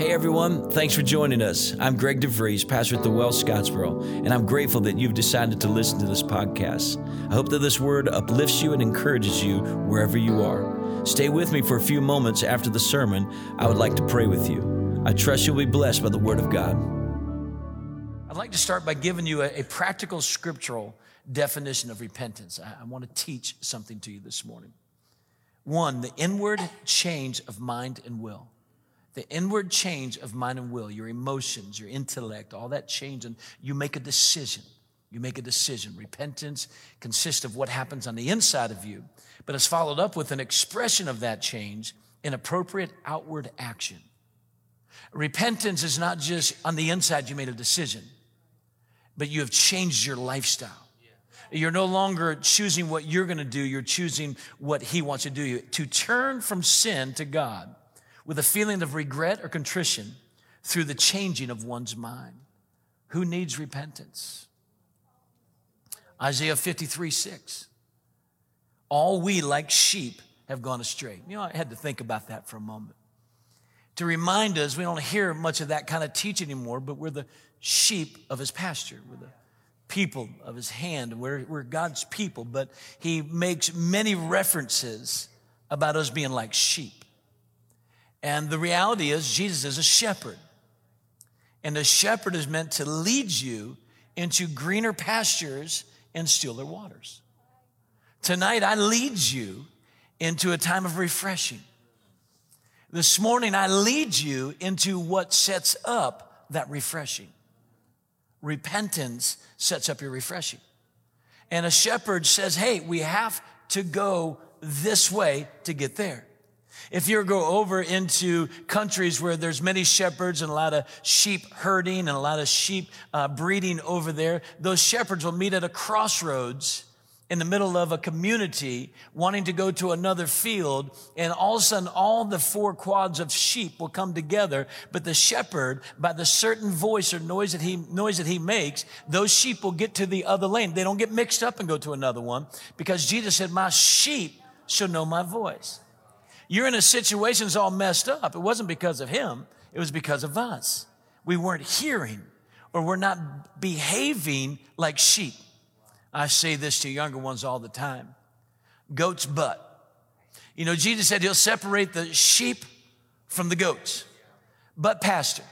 Hey everyone, thanks for joining us. I'm Greg DeVries, pastor at the Well Scottsboro, and I'm grateful that you've decided to listen to this podcast. I hope that this word uplifts you and encourages you wherever you are. Stay with me for a few moments after the sermon. I would like to pray with you. I trust you'll be blessed by the word of God. I'd like to start by giving you a, a practical scriptural definition of repentance. I, I want to teach something to you this morning. One, the inward change of mind and will the inward change of mind and will, your emotions, your intellect, all that change, and you make a decision. You make a decision. Repentance consists of what happens on the inside of you, but it's followed up with an expression of that change in appropriate outward action. Repentance is not just on the inside, you made a decision, but you have changed your lifestyle. You're no longer choosing what you're going to do, you're choosing what He wants to do. You to turn from sin to God with a feeling of regret or contrition through the changing of one's mind. Who needs repentance? Isaiah 53 6. All we, like sheep, have gone astray. You know, I had to think about that for a moment. To remind us, we don't hear much of that kind of teaching anymore, but we're the sheep of his pasture. We're the people of his hand. We're, we're God's people, but he makes many references about us being like sheep. And the reality is, Jesus is a shepherd. And a shepherd is meant to lead you into greener pastures and stiller waters. Tonight, I lead you into a time of refreshing. This morning, I lead you into what sets up that refreshing. Repentance sets up your refreshing. And a shepherd says, Hey, we have to go this way to get there. If you go over into countries where there's many shepherds and a lot of sheep herding and a lot of sheep uh, breeding over there, those shepherds will meet at a crossroads in the middle of a community wanting to go to another field and all of a sudden all the four quads of sheep will come together but the shepherd by the certain voice or noise that he noise that he makes those sheep will get to the other lane. They don't get mixed up and go to another one because jesus said my sheep shall know my voice you're in a situation that's all messed up. It wasn't because of him, it was because of us. We weren't hearing or we're not behaving like sheep. I say this to younger ones all the time goat's butt. You know, Jesus said he'll separate the sheep from the goats, but pastor,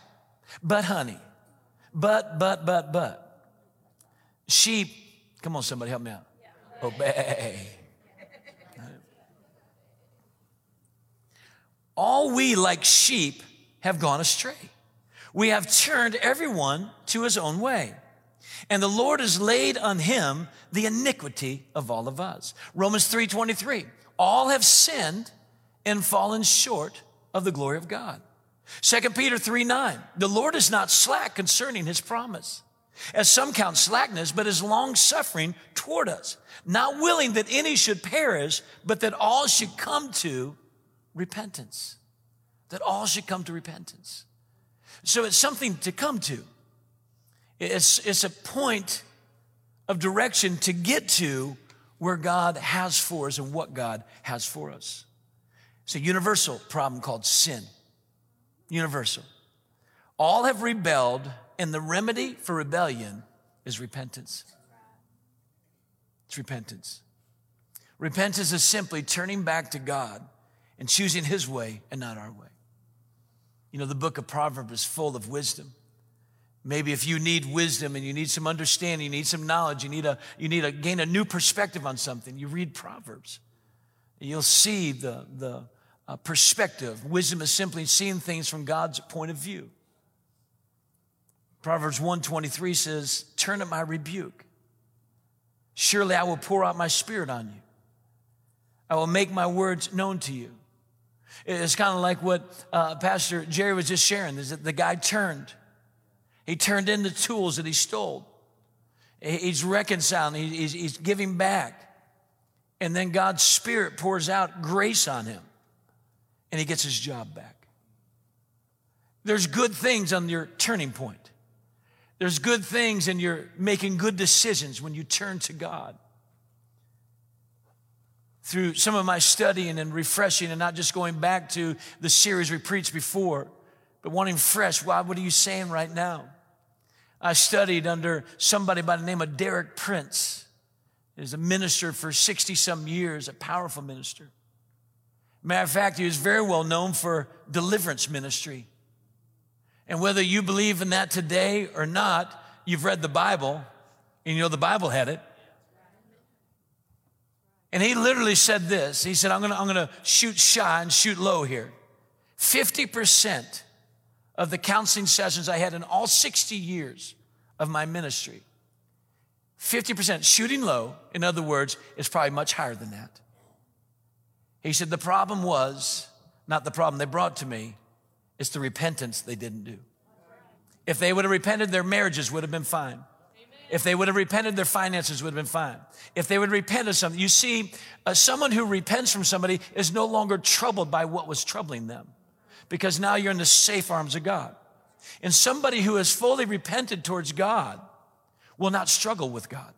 but honey, but, but, but, but. Sheep, come on, somebody help me out. Obey. All we like sheep have gone astray. We have turned everyone to his own way. And the Lord has laid on him the iniquity of all of us. Romans 3:23. All have sinned and fallen short of the glory of God. 2 Peter 3 9. The Lord is not slack concerning his promise, as some count slackness, but is long suffering toward us, not willing that any should perish, but that all should come to repentance. That all should come to repentance. So it's something to come to. It's, it's a point of direction to get to where God has for us and what God has for us. It's a universal problem called sin. Universal. All have rebelled, and the remedy for rebellion is repentance. It's repentance. Repentance is simply turning back to God and choosing His way and not our way. You know, the book of Proverbs is full of wisdom. Maybe if you need wisdom and you need some understanding, you need some knowledge, you need a you need to gain a new perspective on something, you read Proverbs. You'll see the the uh, perspective. Wisdom is simply seeing things from God's point of view. Proverbs 123 says, Turn at my rebuke. Surely I will pour out my spirit on you. I will make my words known to you. It's kind of like what uh, Pastor Jerry was just sharing is that the guy turned. He turned in the tools that he stole. He's reconciling, he's, he's giving back. And then God's Spirit pours out grace on him, and he gets his job back. There's good things on your turning point. There's good things in your making good decisions when you turn to God through some of my studying and refreshing and not just going back to the series we preached before, but wanting fresh. Why, what are you saying right now? I studied under somebody by the name of Derek Prince. He's a minister for 60 some years, a powerful minister. Matter of fact, he was very well known for deliverance ministry. And whether you believe in that today or not, you've read the Bible and you know the Bible had it. And he literally said this. He said, I'm gonna, I'm gonna shoot shy and shoot low here. 50% of the counseling sessions I had in all 60 years of my ministry, 50% shooting low, in other words, is probably much higher than that. He said, The problem was not the problem they brought to me, it's the repentance they didn't do. If they would have repented, their marriages would have been fine. If they would have repented, their finances would have been fine. If they would repent of something, you see, uh, someone who repents from somebody is no longer troubled by what was troubling them because now you're in the safe arms of God. And somebody who has fully repented towards God will not struggle with God.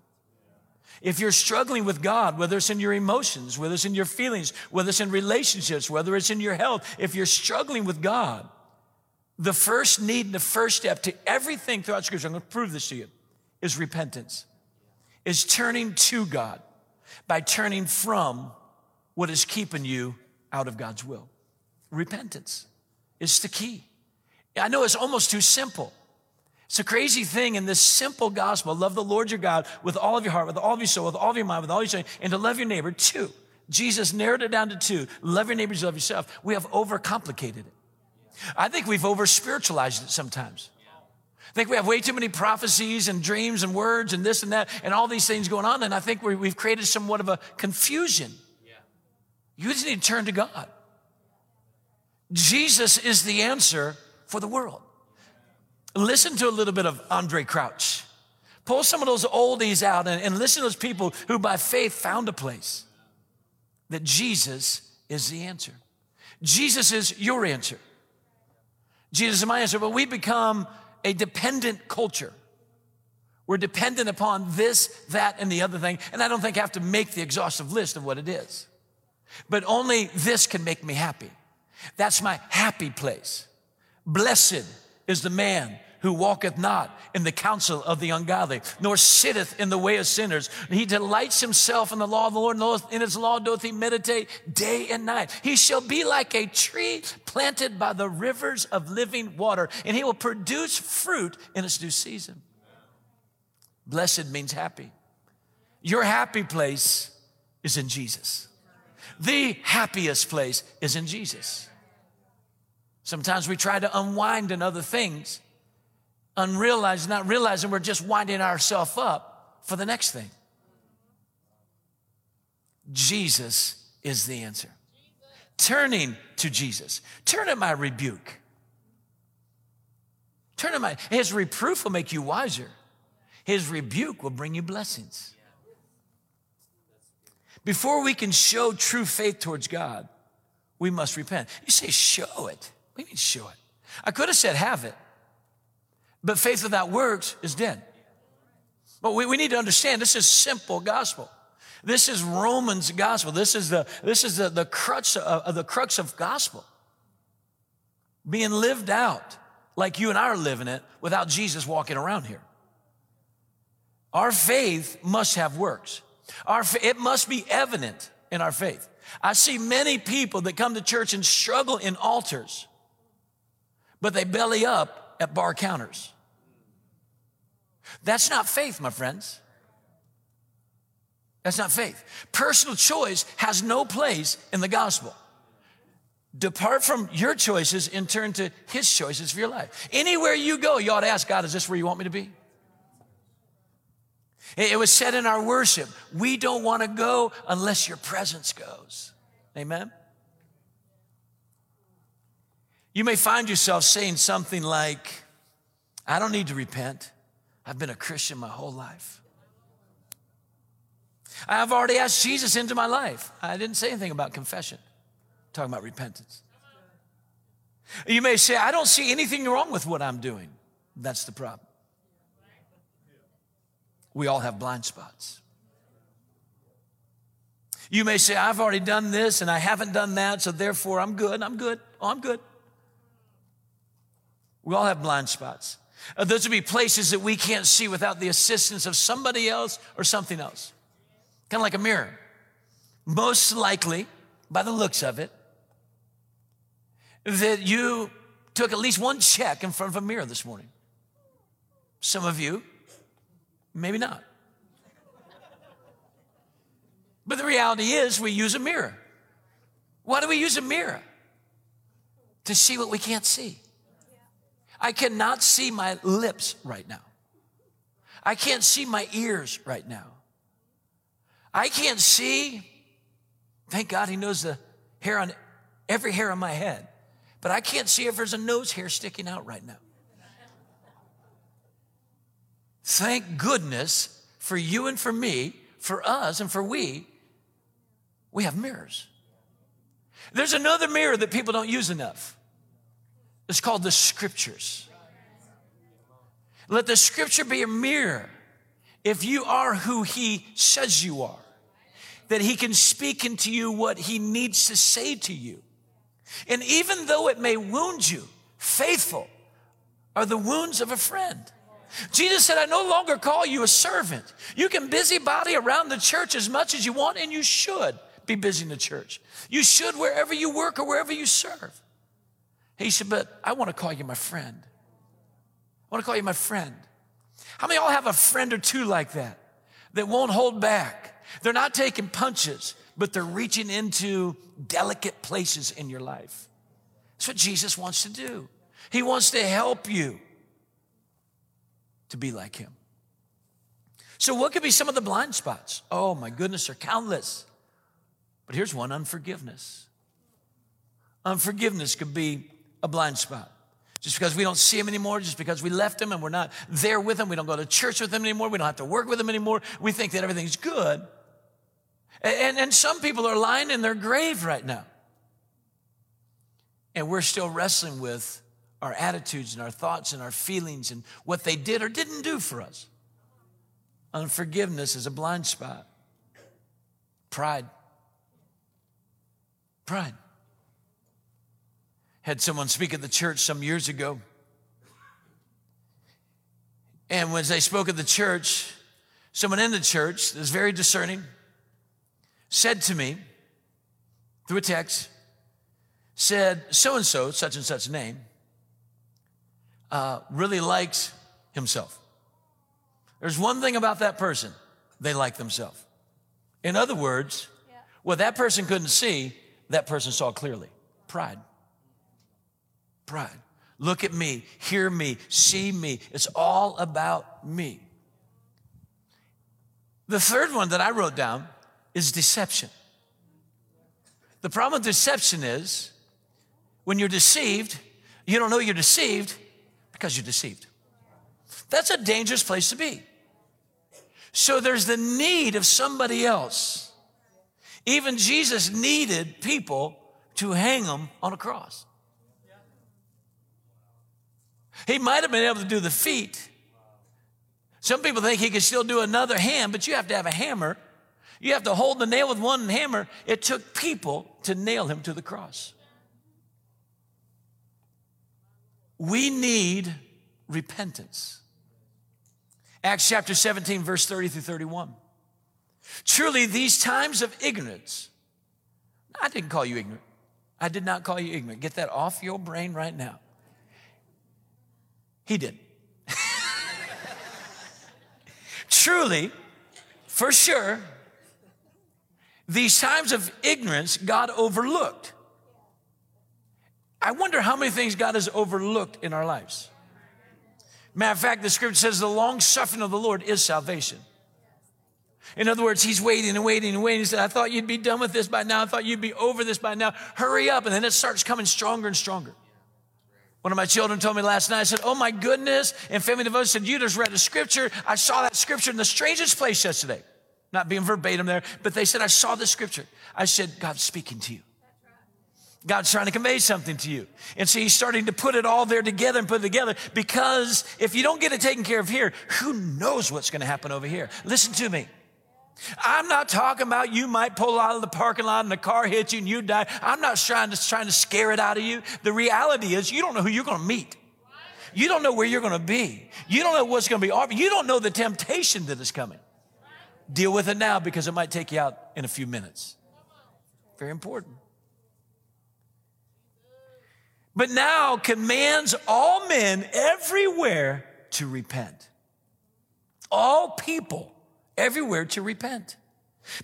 If you're struggling with God, whether it's in your emotions, whether it's in your feelings, whether it's in relationships, whether it's in your health, if you're struggling with God, the first need and the first step to everything throughout Scripture, I'm going to prove this to you, is repentance, is turning to God by turning from what is keeping you out of God's will. Repentance is the key. I know it's almost too simple. It's a crazy thing in this simple gospel love the Lord your God with all of your heart, with all of your soul, with all of your mind, with all your strength, and to love your neighbor. too. Jesus narrowed it down to two love your neighbors, love yourself. We have overcomplicated it. I think we've over spiritualized it sometimes. I think we have way too many prophecies and dreams and words and this and that and all these things going on. And I think we have created somewhat of a confusion. You just need to turn to God. Jesus is the answer for the world. Listen to a little bit of Andraé Crouch. Pull some of those oldies out and, and listen to those people who by faith found a place that Jesus is the answer. Jesus is your answer. Jesus is my answer, but we become a dependent culture. We're dependent upon this, that, and the other thing. And I don't think I have to make the exhaustive list of what it is. But only this can make me happy. That's my happy place. Blessed is the man who walketh not in the counsel of the ungodly, nor sitteth in the way of sinners. He delights himself in the law of the Lord, and in his law doth he meditate day and night. He shall be like a tree planted by the rivers of living water, and he will produce fruit in its due season. Blessed means happy. Your happy place is in Jesus. The happiest place is in Jesus. Sometimes we try to unwind in other things, unrealized, not realizing we're just winding ourselves up for the next thing. Jesus is the answer. Turning to Jesus. Turn at my rebuke. Turn at my, his reproof will make you wiser. His rebuke will bring you blessings. Before we can show true faith towards God, we must repent. You say, show it. We need to show it. I could have said have it, but faith without works is dead. But we, we need to understand this is simple gospel. This is Romans gospel. This is the, this is the, the crux of, the crux of gospel. Being lived out like you and I are living it without Jesus walking around here. Our faith must have works. Our, it must be evident in our faith. I see many people that come to church and struggle in altars but they belly up at bar counters. That's not faith, my friends. That's not faith. Personal choice has no place in the gospel. Depart from your choices and turn to his choices for your life. Anywhere you go, you ought to ask God, is this where you want me to be? It was said in our worship, we don't want to go unless your presence goes. Amen? You may find yourself saying something like, I don't need to repent. I've been a Christian my whole life. I've already asked Jesus into my life. I didn't say anything about confession, I'm talking about repentance. You may say, I don't see anything wrong with what I'm doing. That's the problem. We all have blind spots. You may say, I've already done this and I haven't done that, so therefore I'm good. I'm good. Oh, I'm good. We all have blind spots. Uh, those would be places that we can't see without the assistance of somebody else or something else. Kind of like a mirror. Most likely, by the looks of it, that you took at least one check in front of a mirror this morning. Some of you, maybe not. But the reality is, we use a mirror. Why do we use a mirror? To see what we can't see. I cannot see my lips right now. I can't see my ears right now. I can't see, thank God he knows the hair on every hair on my head, but I can't see if there's a nose hair sticking out right now. Thank goodness for you and for me, for us and for we, we have mirrors. There's another mirror that people don't use enough. It's called the scriptures. Let the scripture be a mirror. If you are who he says you are, that he can speak into you what he needs to say to you. And even though it may wound you, faithful are the wounds of a friend. Jesus said, I no longer call you a servant. You can busybody around the church as much as you want, and you should be busy in the church. You should wherever you work or wherever you serve. He said, But I want to call you my friend. I want to call you my friend. How many of y'all have a friend or two like that that won't hold back? They're not taking punches, but they're reaching into delicate places in your life. That's what Jesus wants to do. He wants to help you to be like him. So, what could be some of the blind spots? Oh, my goodness, they're countless. But here's one unforgiveness. Unforgiveness could be a blind spot. Just because we don't see him anymore, just because we left him and we're not there with him, we don't go to church with him anymore, we don't have to work with him anymore, we think that everything's good. And, and some people are lying in their grave right now. And we're still wrestling with our attitudes and our thoughts and our feelings and what they did or didn't do for us. Unforgiveness is a blind spot. Pride. Pride. Had someone speak at the church some years ago. And when they spoke at the church, someone in the church that was very discerning said to me through a text, said, so and so, such and such name, uh, really likes himself. There's one thing about that person, they like themselves. In other words, yeah. what that person couldn't see, that person saw clearly pride. Pride. Look at me, hear me, see me. It's all about me. The third one that I wrote down is deception. The problem with deception is when you're deceived, you don't know you're deceived because you're deceived. That's a dangerous place to be. So there's the need of somebody else. Even Jesus needed people to hang him on a cross. He might have been able to do the feet. Some people think he could still do another hand, but you have to have a hammer you have to hold the nail with one hammer. It took people to nail him to the cross. We need repentance. Acts chapter 17, verse 30 through 31. Truly, these times of ignorance, I didn't call you ignorant. I did not call you ignorant. Get that off your brain right now. He did. Truly, for sure, these times of ignorance God overlooked. I wonder how many things God has overlooked in our lives. Matter of fact, the scripture says the long suffering of the Lord is salvation. In other words, he's waiting and waiting and waiting. He said, I thought you'd be done with this by now. I thought you'd be over this by now. Hurry up. And then it starts coming stronger and stronger. One of my children told me last night, I said, Oh my goodness. And family devotion said, You just read a scripture. I saw that scripture in the strangest place yesterday. Not being verbatim there, but they said, I saw the scripture. I said, God's speaking to you. God's trying to convey something to you. And so he's starting to put it all there together and put it together because if you don't get it taken care of here, who knows what's going to happen over here? Listen to me. I'm not talking about you might pull out of the parking lot and the car hits you and you die. I'm not trying to, trying to scare it out of you. The reality is you don't know who you're going to meet. You don't know where you're going to be. You don't know what's going to be offered. You don't know the temptation that is coming. Deal with it now because it might take you out in a few minutes. Very important. But now commands all men everywhere to repent. All people everywhere to repent.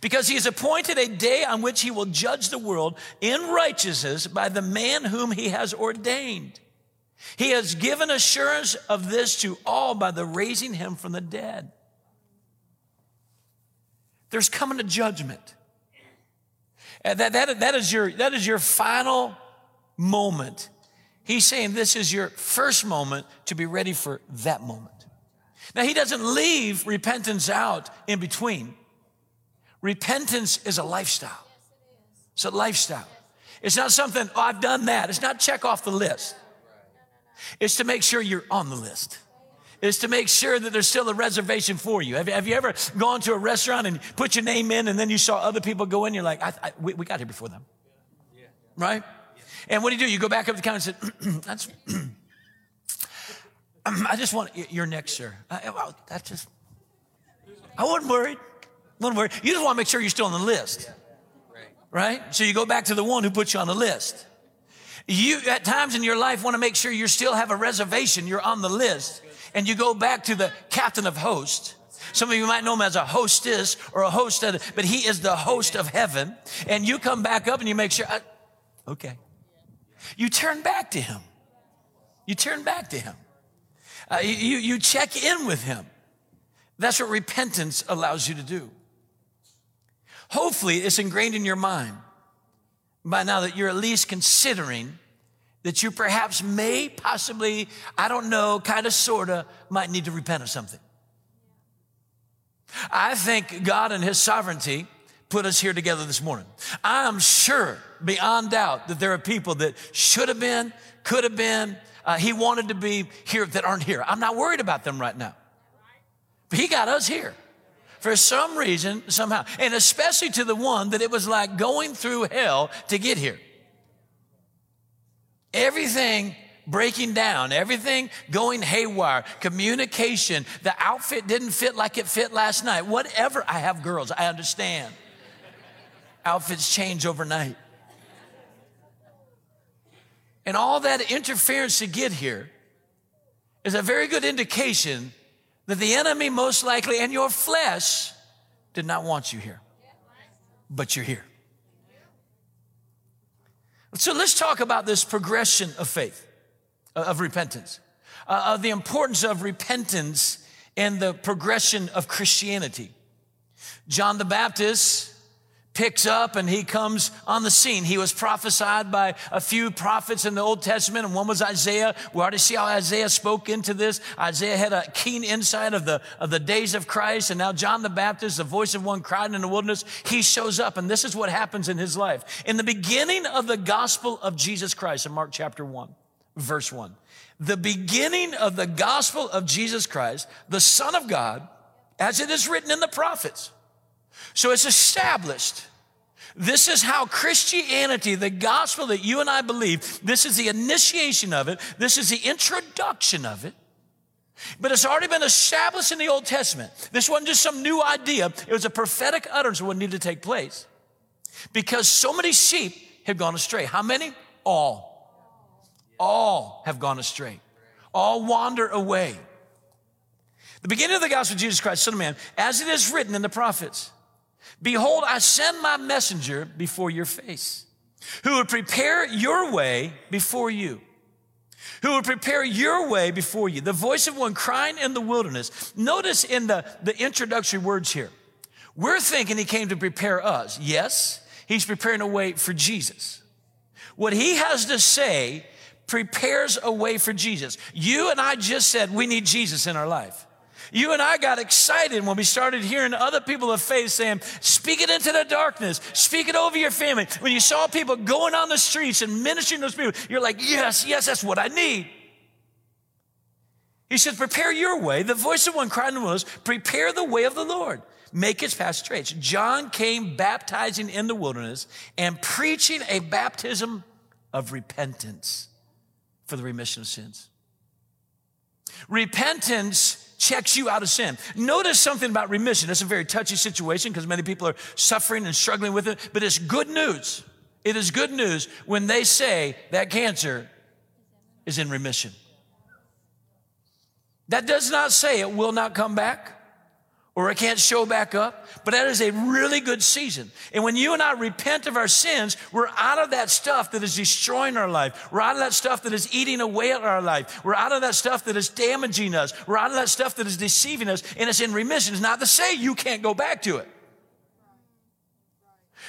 Because he has appointed a day on which he will judge the world in righteousness by the man whom he has ordained. He has given assurance of this to all by the raising him from the dead. There's coming a judgment. And that, that, that, is your, that is your final moment. He's saying this is your first moment to be ready for that moment. Now, he doesn't leave repentance out in between. Repentance is a lifestyle. It's a lifestyle. It's not something, oh, I've done that. It's not check off the list. It's to make sure you're on the list. It's to make sure that there's still a reservation for you. Have, have you ever gone to a restaurant and put your name in and then you saw other people go in? You're like, I, I, we, we, got here before them. Right? And what do you do? You go back up to the counter and say, that's, I just want your next, sir. I, well, that's just, I wasn't worried. Wasn't worried. You just want to make sure you're still on the list. Right? So you go back to the one who put you on the list. You, at times in your life, want to make sure you still have a reservation. You're on the list. And you go back to the captain of hosts. Some of you might know him as a hostess or a host, of, but he is the host of heaven. And you come back up and you make sure, I, okay. You turn back to him. You turn back to him. Uh, you, you check in with him. That's what repentance allows you to do. Hopefully, it's ingrained in your mind by now that you're at least considering that you perhaps may, possibly, I don't know, kind of, sort of, might need to repent of something. I think God and His sovereignty put us here together this morning. I am sure, beyond doubt, that there are people that should have been, could have been, uh, He wanted to be here that aren't here. I'm not worried about them right now. But He got us here for some reason, somehow. And especially to the one that it was like going through hell to get here. Everything breaking down, everything going haywire, communication, the outfit didn't fit like it fit last night. Whatever. I have girls, I understand. Outfits change overnight. And all that interference to get here is a very good indication that the enemy most likely and your flesh did not want you here, but you're here. So let's talk about this progression of faith, uh, of repentance, uh, of the importance of repentance and the progression of Christianity. John the Baptist picks up and he comes on the scene. He was prophesied by a few prophets in the Old Testament, and one was Isaiah. We already see how Isaiah spoke into this. Isaiah had a keen insight of the, of the days of Christ, and now John the Baptist, the voice of one crying in the wilderness, he shows up, and this is what happens in his life. In the beginning of the gospel of Jesus Christ, in Mark chapter 1, verse 1, the beginning of the gospel of Jesus Christ, the Son of God, as it is written in the prophets. So it's established. This is how Christianity, the gospel that you and I believe, this is the initiation of it. This is the introduction of it. But it's already been established in the Old Testament. This wasn't just some new idea. It was a prophetic utterance of what needed to take place. Because so many sheep have gone astray. How many? All. All have gone astray. All wander away. The beginning of the gospel of Jesus Christ, Son of Man, as it is written in the prophets. Behold, I send my messenger before your face, who will prepare your way before you. Who will prepare your way before you. The voice of one crying in the wilderness. Notice in the, the introductory words here. We're thinking he came to prepare us. Yes, he's preparing a way for Jesus. What he has to say prepares a way for Jesus. You and I just said we need Jesus in our life. You and I got excited when we started hearing other people of faith saying, Speak it into the darkness, speak it over your family. When you saw people going on the streets and ministering to those people, you're like, Yes, yes, that's what I need. He said, Prepare your way. The voice of one cried in the wilderness, Prepare the way of the Lord. Make his path straight. John came baptizing in the wilderness and preaching a baptism of repentance for the remission of sins. Repentance checks you out of sin. Notice something about remission. It's a very touchy situation because many people are suffering and struggling with it, but it's good news. It is good news when they say that cancer is in remission. That does not say it will not come back or I can't show back up, but that is a really good season. And when you and I repent of our sins, we're out of that stuff that is destroying our life. We're out of that stuff that is eating away at our life. We're out of that stuff that is damaging us. We're out of that stuff that is deceiving us, and it's in remission. It's not to say you can't go back to it.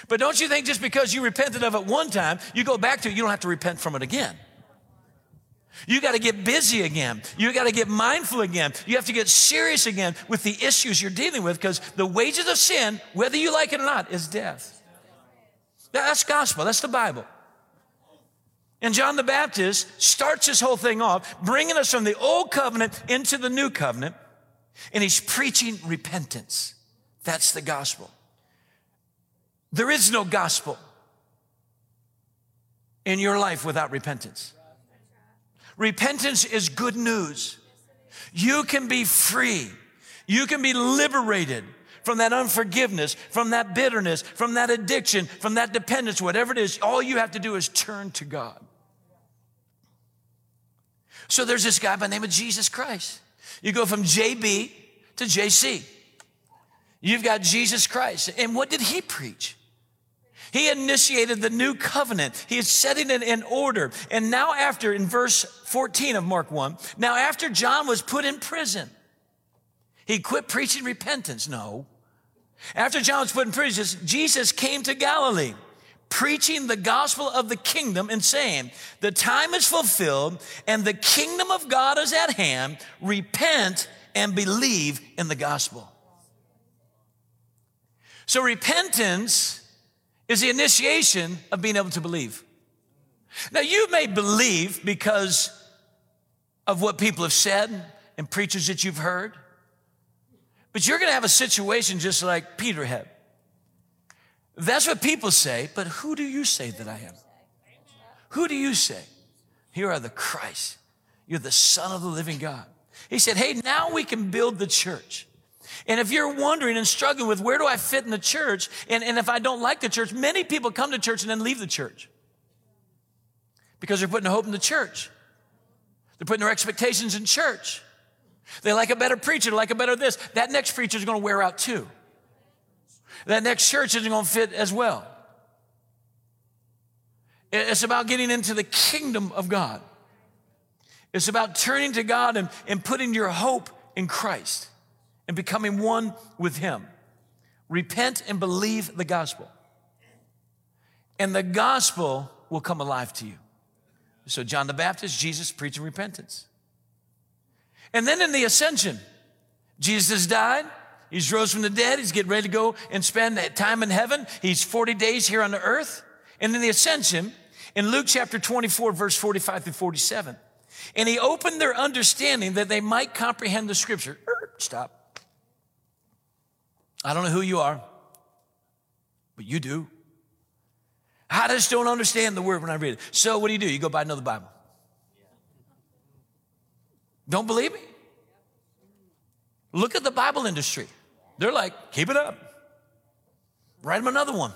But don't you think just because you repented of it one time, you go back to it, you don't have to repent from it again. You got to get busy again. You got to get mindful again. You have to get serious again with the issues you're dealing with because the wages of sin, whether you like it or not, is death. That's gospel. That's the Bible. And John the Baptist starts this whole thing off, bringing us from the old covenant into the new covenant, and he's preaching repentance. That's the gospel. There is no gospel in your life without repentance. Repentance is good news. You can be free. You can be liberated from that unforgiveness, from that bitterness, from that addiction, from that dependence, whatever it is. All you have to do is turn to God. So there's this guy by the name of Jesus Christ. You go from JB to JC. You've got Jesus Christ. And what did he preach? He initiated the new covenant. He is setting it in order. And now, after, in verse 14 of Mark 1, now after John was put in prison, he quit preaching repentance. No. After John was put in prison, Jesus came to Galilee preaching the gospel of the kingdom and saying, The time is fulfilled and the kingdom of God is at hand. Repent and believe in the gospel. So, repentance is the initiation of being able to believe. Now, you may believe because of what people have said and preachers that you've heard, but you're going to have a situation just like Peter had. That's what people say, but who do you say that I am? Who do you say? Here are the Christ. You're the Son of the living God. He said, Hey, now we can build the church. And if you're wondering and struggling with where do I fit in the church, and, and if I don't like the church, many people come to church and then leave the church because they're putting hope in the church. They're putting their expectations in church. They like a better preacher, they like a better this. That next preacher is going to wear out too. That next church isn't going to fit as well. It's about getting into the kingdom of God. It's about turning to God and, and putting your hope in Christ and becoming one with Him. Repent and believe the gospel. And the gospel will come alive to you. So, John the Baptist, Jesus preaching repentance. And then in the ascension, Jesus died. He's rose from the dead. He's getting ready to go and spend that time in heaven. He's 40 days here on the earth. And in the ascension, in Luke chapter 24, verse 45 through 47, and he opened their understanding that they might comprehend the scripture. Er, stop. I don't know who you are, but you do. I just don't understand the word when I read it. So what do you do? You go buy another Bible. Don't believe me? Look at the Bible industry. They're like, keep it up. Write them another one.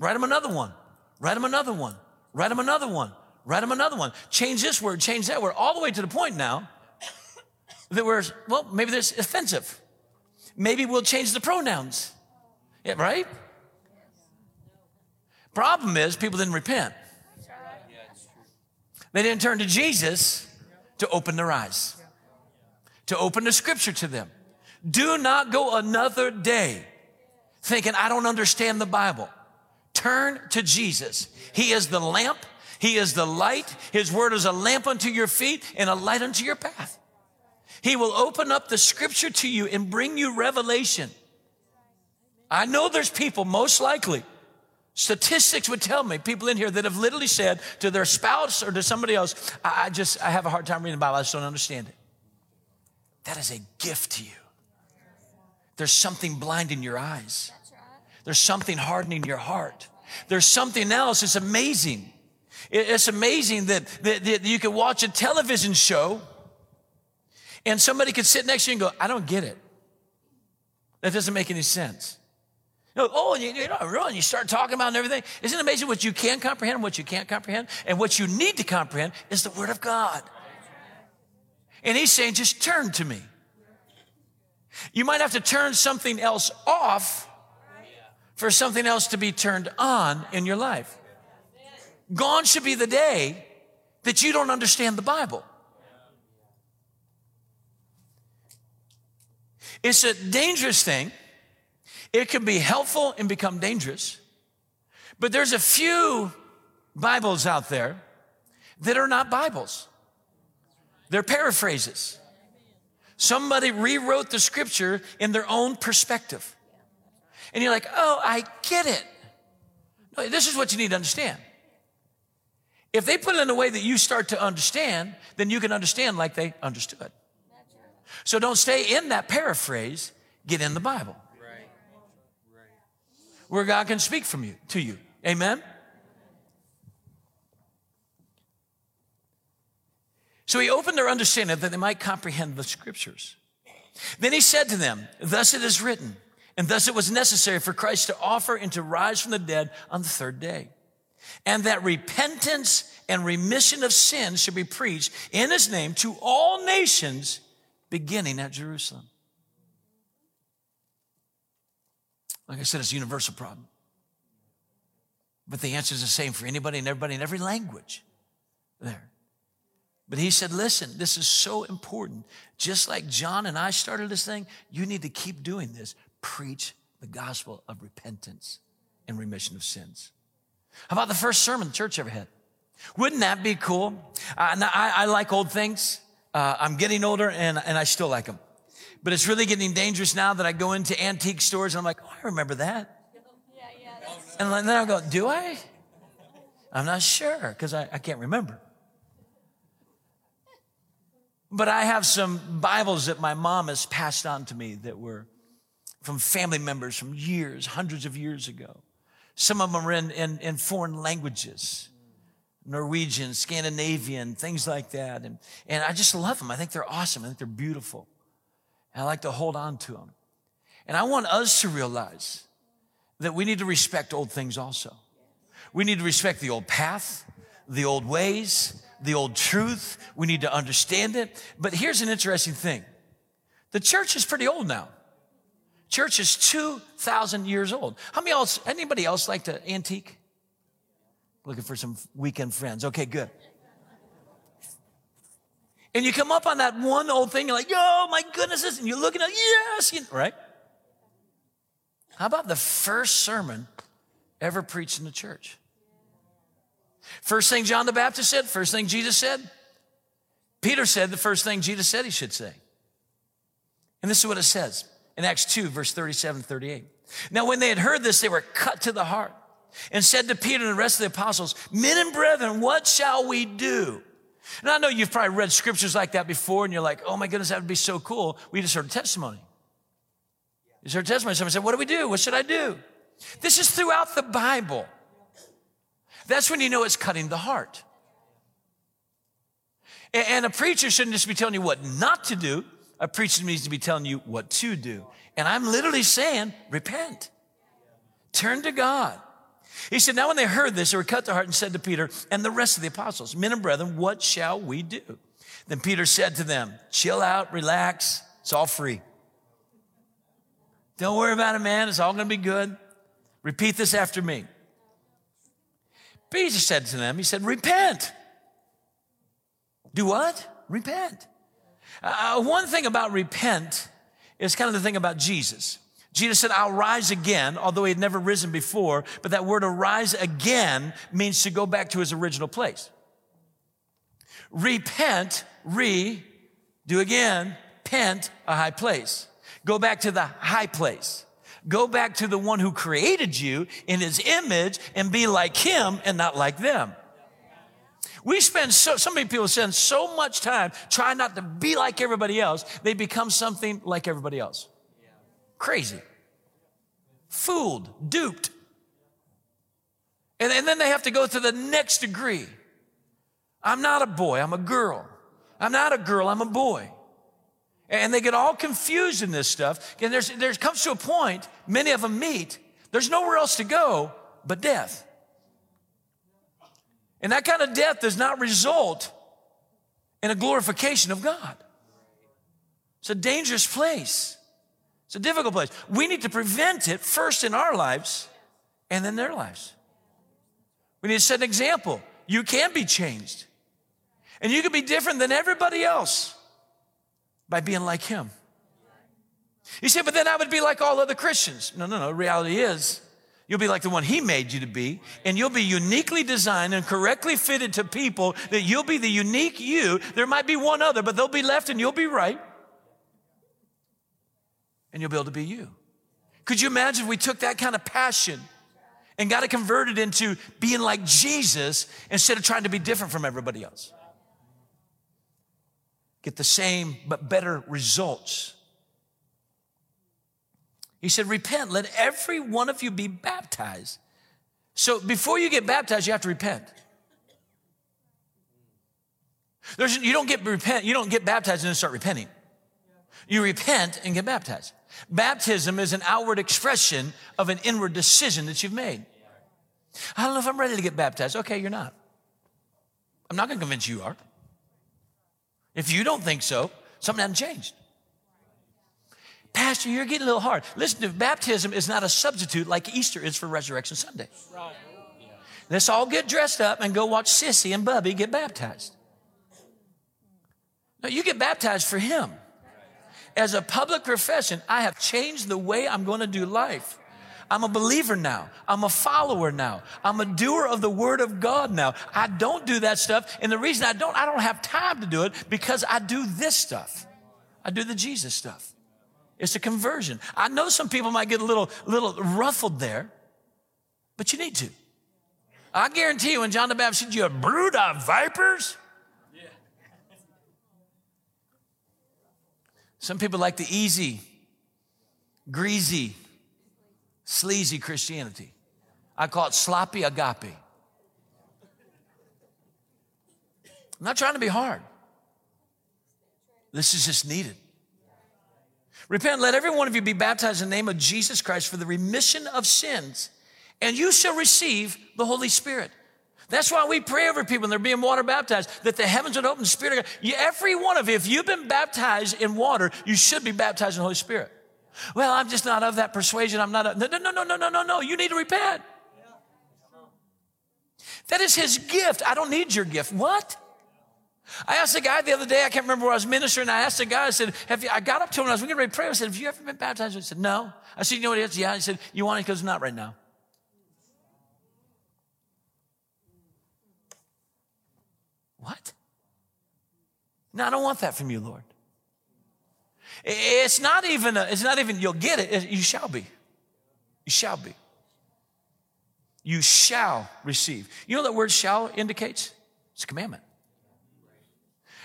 Write them another one. Write them another one. Write them another one. Write them another one. Change this word, change that word, all the way to the point now that we're, well, maybe this offensive. Maybe we'll change the pronouns. Yeah, right? Problem is, people didn't repent. They didn't turn to Jesus to open their eyes, to open the scripture to them. Do not go another day thinking, I don't understand the Bible. Turn to Jesus. He is the lamp, He is the light. His word is a lamp unto your feet and a light unto your path. He will open up the scripture to you and bring you revelation. I know there's people, most likely, statistics would tell me, people in here that have literally said to their spouse or to somebody else, I, I just, I have a hard time reading the Bible, I just don't understand it. That is a gift to you. There's something blinding your eyes. There's something hardening your heart. There's something else. It's amazing. It's amazing that, that, that you can watch a television show And somebody could sit next to you and go, I don't get it. That doesn't make any sense. oh, you, you know, really, you start talking about and everything. Isn't it amazing what you can comprehend and what you can't comprehend? And what you need to comprehend is the Word of God. And He's saying, just turn to me. You might have to turn something else off for something else to be turned on in your life. Gone should be the day that you don't understand the Bible. It's a dangerous thing. It can be helpful and become dangerous. But there's a few Bibles out there that are not Bibles. They're paraphrases. Somebody rewrote the scripture in their own perspective. And you're like, oh, I get it. No, this is what you need to understand. If they put it in a way that you start to understand, then you can understand like they understood. So don't stay in that paraphrase, get in the Bible. Where God can speak from you to you. Amen. So he opened their understanding that they might comprehend the scriptures. Then he said to them, Thus it is written, and thus it was necessary for Christ to offer and to rise from the dead on the third day. And that repentance and remission of sins should be preached in his name to all nations, beginning at Jerusalem. Like I said, it's a universal problem. But the answer is the same for anybody and everybody in every language there. But he said, listen, this is so important. Just like John and I started this thing, you need to keep doing this. Preach the gospel of repentance and remission of sins. How about the first sermon the church ever had? Wouldn't that be cool? I, I, like old things. Uh, I'm getting older and, and I still like them. But it's really getting dangerous now that I go into antique stores and I'm like, oh, I remember that. Yeah, yeah, and then I'll go, do I? I'm not sure because I, I can't remember. But I have some Bibles that my mom has passed on to me that were from family members from years, hundreds of years ago. Some of them are in, in, in foreign languages. Norwegian, Scandinavian, things like that. And, and I just love them. I think they're awesome. I think they're beautiful. And I like to hold on to them. And I want us to realize that we need to respect old things also. We need to respect the old path, the old ways, the old truth. We need to understand it. But here's an interesting thing. The church is pretty old now. Church is 2,000 years old. How many else, anybody else like to antique? Looking for some weekend friends. Okay, good. And you come up on that one old thing, you're like, oh my goodness, and you're looking at, yes, you, right? How about the first sermon ever preached in the church? First thing John the Baptist said, first thing Jesus said. Peter said the first thing Jesus said he should say. And this is what it says in Acts 2, verse 37 38. Now, when they had heard this, they were cut to the heart and said to Peter and the rest of the apostles, Men and brethren, what shall we do? And I know you've probably read scriptures like that before, and you're like, oh my goodness, that would be so cool. We just heard a testimony. You heard a testimony. Someone said, What do we do? What should I do? This is throughout the Bible. That's when you know it's cutting the heart. And a preacher shouldn't just be telling you what not to do. A preacher needs to be telling you what to do. And I'm literally saying, repent. Turn to God. He said, Now when they heard this, they were cut to heart and said to Peter and the rest of the apostles, Men and brethren, what shall we do? Then Peter said to them, Chill out, relax, it's all free. Don't worry about it, man, it's all gonna be good. Repeat this after me. Peter said to them, He said, Repent. Do what? Repent. Uh, one thing about repent is kind of the thing about Jesus. Jesus said, I'll rise again, although he had never risen before, but that word arise again means to go back to his original place. Repent, re, do again, pent, a high place. Go back to the high place. Go back to the one who created you in his image and be like him and not like them. We spend so, so many people spend so much time trying not to be like everybody else, they become something like everybody else. Crazy. Fooled, duped. And, and then they have to go to the next degree. I'm not a boy, I'm a girl. I'm not a girl, I'm a boy. And they get all confused in this stuff. And there's, there comes to a point, many of them meet, there's nowhere else to go but death. And that kind of death does not result in a glorification of God. It's a dangerous place. It's a difficult place. We need to prevent it first in our lives and then their lives. We need to set an example. You can be changed. And you can be different than everybody else by being like him. You say, but then I would be like all other Christians. No, no, no. Reality is, you'll be like the one he made you to be, and you'll be uniquely designed and correctly fitted to people that you'll be the unique you. There might be one other, but they'll be left and you'll be right. And you'll be able to be you. Could you imagine if we took that kind of passion and got it converted into being like Jesus instead of trying to be different from everybody else? get the same but better results. He said, Repent, let every one of you be baptized. So before you get baptized, you have to repent. There's, you don't get repent, you don't get baptized and then start repenting. You repent and get baptized. Baptism is an outward expression of an inward decision that you've made. I don't know if I'm ready to get baptized. Okay, you're not. I'm not going to convince you are. If you don't think so, something hasn't changed. Pastor, you're getting a little hard. Listen, baptism is not a substitute like Easter is for Resurrection Sunday. Let's all get dressed up and go watch Sissy and Bubby get baptized. No, you get baptized for Him. As a public profession, I have changed the way I'm going to do life. I'm a believer now. I'm a follower now. I'm a doer of the word of God now. I don't do that stuff. And the reason I don't, I don't have time to do it because I do this stuff. I do the Jesus stuff. It's a conversion. I know some people might get a little, little ruffled there, but you need to. I guarantee you when John the Baptist said, you a brood of vipers. Some people like the easy, greasy, sleazy Christianity. I call it sloppy agape. I'm not trying to be hard. This is just needed. Repent, let every one of you be baptized in the name of Jesus Christ for the remission of sins, and you shall receive the Holy Spirit. That's why we pray over people and they're being water baptized, that the heavens would open, the Spirit of God. You, every one of you, if you've been baptized in water, you should be baptized in the Holy Spirit. Well, I'm just not of that persuasion. I'm not. A, no, no, no, no, no, no, no. You need to repent. That is his gift. I don't need your gift. What? I asked a guy the other day, I can't remember where I was ministering. I asked a guy, I said, have you, I got up to him I was getting ready to pray. I said, have you ever been baptized? He said, no. I said, you know what it is? Yeah. He said, you want it? Because not right now. What? No, I don't want that from you, Lord. It's not even, a, it's not even you'll get it, you shall be. You shall be. You shall receive. You know that word shall indicates? It's a commandment.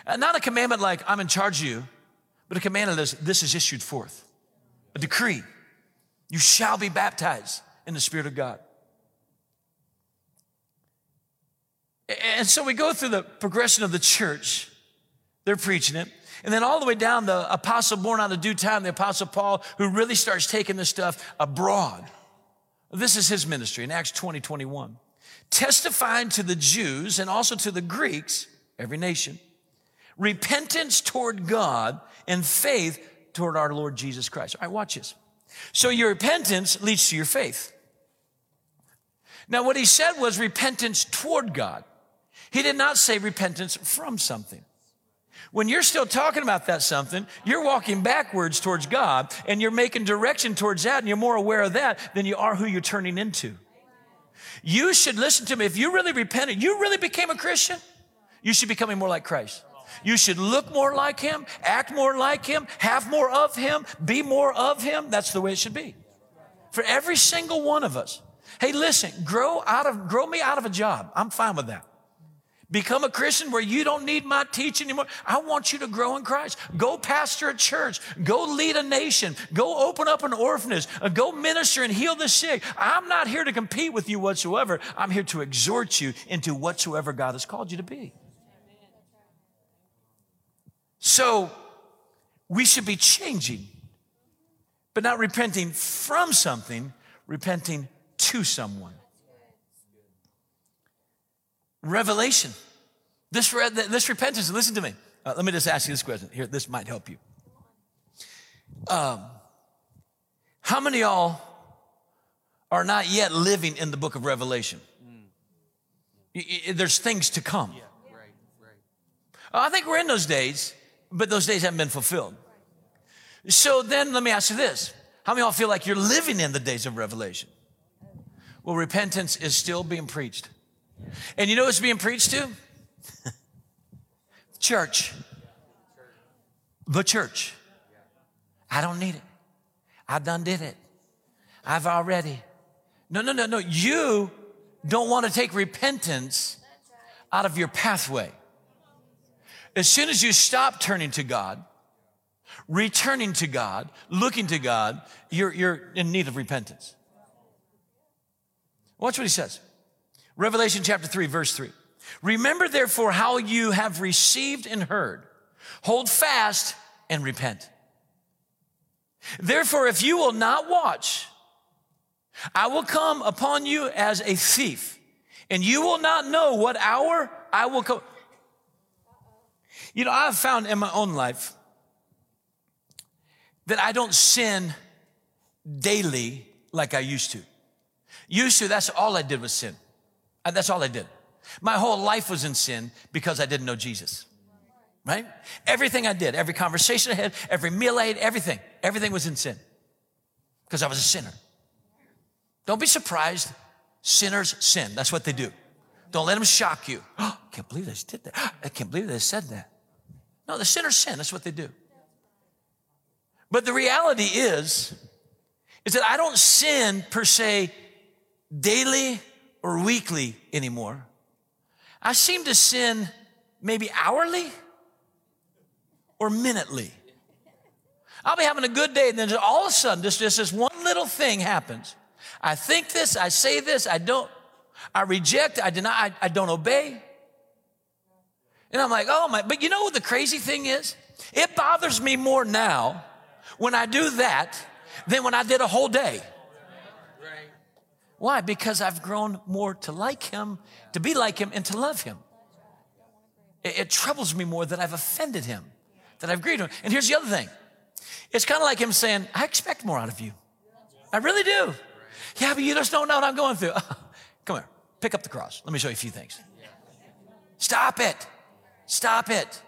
Uh, not a commandment like I'm in charge of you, but a commandment that is this is issued forth. A decree. You shall be baptized in the Spirit of God. And so we go through the progression of the church. They're preaching it. And then all the way down, the apostle born out of due time, the apostle Paul, who really starts taking this stuff abroad. This is his ministry in Acts 20, 21. Testifying to the Jews and also to the Greeks, every nation, repentance toward God and faith toward our Lord Jesus Christ. All right, watch this. So your repentance leads to your faith. Now, what he said was repentance toward God. He did not say repentance from something. When you're still talking about that something, you're walking backwards towards God and you're making direction towards that and you're more aware of that than you are who you're turning into. You should listen to me. If you really repented, you really became a Christian, you should be becoming more like Christ. You should look more like him, act more like him, have more of him, be more of him. That's the way it should be. For every single one of us. Hey, listen, grow out of, grow me out of a job. I'm fine with that. Become a Christian where you don't need my teaching anymore. I want you to grow in Christ. Go pastor a church. Go lead a nation. Go open up an orphanage. Uh, go minister and heal the sick. I'm not here to compete with you whatsoever. I'm here to exhort you into whatsoever God has called you to be. So, we should be changing, but not repenting from something, repenting to someone. Revelation. This, this repentance, listen to me. Uh, let me just ask you this question. Here, this might help you. Um, how many y'all are not yet living in the book of Revelation? Mm. There's things to come. Yeah, right, right. I think we're in those days, but those days haven't been fulfilled. So then let me ask you this. How many of y'all feel like you're living in the days of Revelation? Well, repentance is still being preached. And you know what's being preached to? church. The church. I don't need it. I done did it. I've already. No, no, no, no. You don't want to take repentance out of your pathway. As soon as you stop turning to God, returning to God, looking to God, you're, you're in need of repentance. Watch what he says. Revelation chapter 3, verse 3. Remember therefore how you have received and heard. Hold fast and repent. Therefore, if you will not watch, I will come upon you as a thief, and you will not know what hour I will come. You know, I've found in my own life that I don't sin daily like I used to. Used to, that's all I did was sin. Uh, that's all I did. My whole life was in sin because I didn't know Jesus. Right? Everything I did, every conversation I had, every meal I ate, everything, everything was in sin because I was a sinner. Don't be surprised. Sinners sin. That's what they do. Don't let them shock you. Oh, I can't believe they did that. I can't believe they said that. No, the sinners sin. That's what they do. But the reality is, is that I don't sin per se daily or weekly anymore. I seem to sin maybe hourly or minutely. I'll be having a good day, and then all of a sudden, just, just this one little thing happens. I think this, I say this, I don't, I reject, I deny, I, I don't obey. And I'm like, oh my, but you know what the crazy thing is? It bothers me more now when I do that than when I did a whole day. Why? Because I've grown more to like him, to be like him, and to love him. It, it troubles me more that I've offended him, that I've grieved him. And here's the other thing it's kind of like him saying, I expect more out of you. I really do. Yeah, but you just don't know what I'm going through. Come here, pick up the cross. Let me show you a few things. Stop it. Stop it.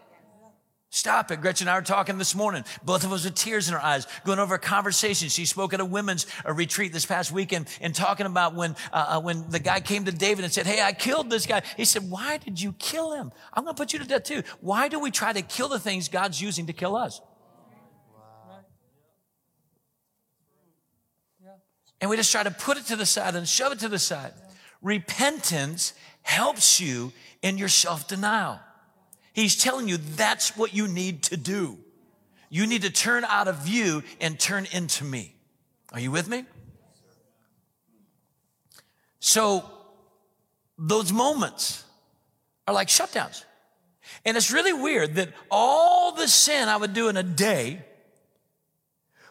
Stop it. Gretchen and I were talking this morning, both of us with tears in our eyes, going over a conversation. She spoke at a women's uh, retreat this past weekend and talking about when, uh, uh, when the guy came to David and said, Hey, I killed this guy. He said, Why did you kill him? I'm going to put you to death too. Why do we try to kill the things God's using to kill us? And we just try to put it to the side and shove it to the side. Repentance helps you in your self denial. He's telling you that's what you need to do. You need to turn out of you and turn into me. Are you with me? So, those moments are like shutdowns. And it's really weird that all the sin I would do in a day,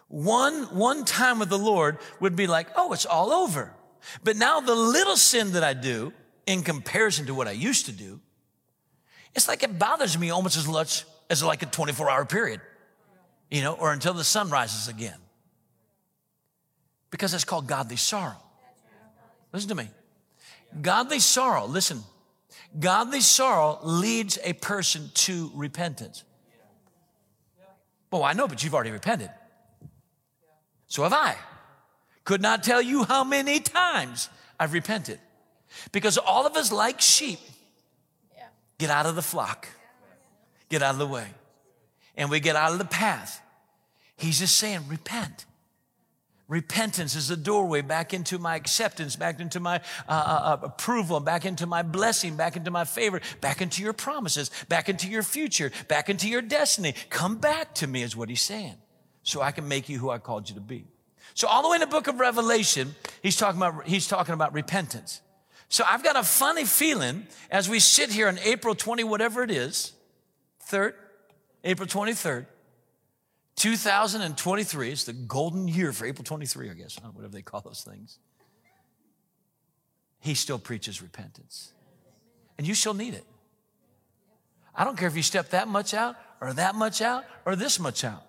one, one time with the Lord would be like, oh, it's all over. But now the little sin that I do in comparison to what I used to do, it's like it bothers me almost as much as like a 24 hour period, you know, or until the sun rises again. Because it's called godly sorrow. Listen to me. Godly sorrow, listen, godly sorrow leads a person to repentance. Well, I know, but you've already repented. So have I. Could not tell you how many times I've repented. Because all of us, like sheep, Get out of the flock. Get out of the way. And we get out of the path. He's just saying, repent. Repentance is the doorway back into my acceptance, back into my uh, uh, uh, approval, back into my blessing, back into my favor, back into your promises, back into your future, back into your destiny. Come back to me, is what he's saying, so I can make you who I called you to be. So all the way in the book of Revelation, he's talking about, he's talking about repentance. So I've got a funny feeling as we sit here on April 20, whatever it is, 3rd, April 23rd, 2023, it's the golden year for April 23, I guess, whatever they call those things. He still preaches repentance. And you still need it. I don't care if you step that much out or that much out or this much out.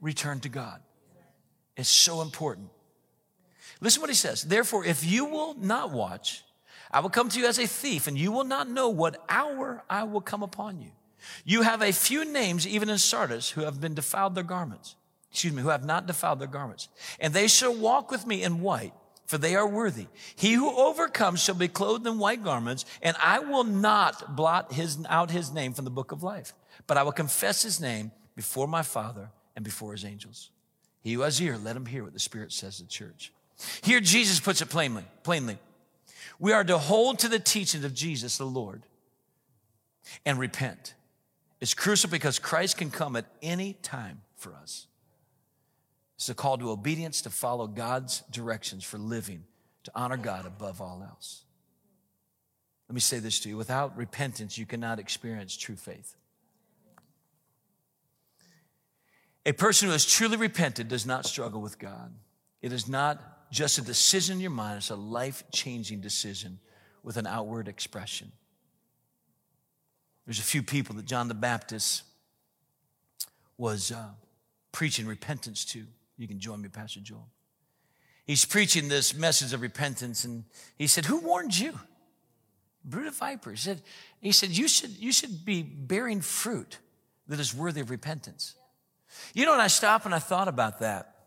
Return to God. It's so important. Listen what he says. Therefore, if you will not watch, I will come to you as a thief, and you will not know what hour I will come upon you. You have a few names, even in Sardis, who have been defiled their garments. Excuse me, who have not defiled their garments. And they shall walk with me in white, for they are worthy. He who overcomes shall be clothed in white garments, and I will not blot his, out his name from the book of life, but I will confess his name before my Father and before his angels. He who has ear, let him hear what the Spirit says to the church. Here Jesus puts it plainly, plainly. We are to hold to the teachings of Jesus the Lord and repent. It's crucial because Christ can come at any time for us. It's a call to obedience to follow God's directions for living, to honor God above all else. Let me say this to you without repentance, you cannot experience true faith. A person who has truly repented does not struggle with God. It is not just a decision in your mind, it's a life changing decision with an outward expression. There's a few people that John the Baptist was uh, preaching repentance to. You can join me, Pastor Joel. He's preaching this message of repentance, and he said, Who warned you? Brood of vipers. He said, he said you, should, you should be bearing fruit that is worthy of repentance. You know, when I stopped and I thought about that,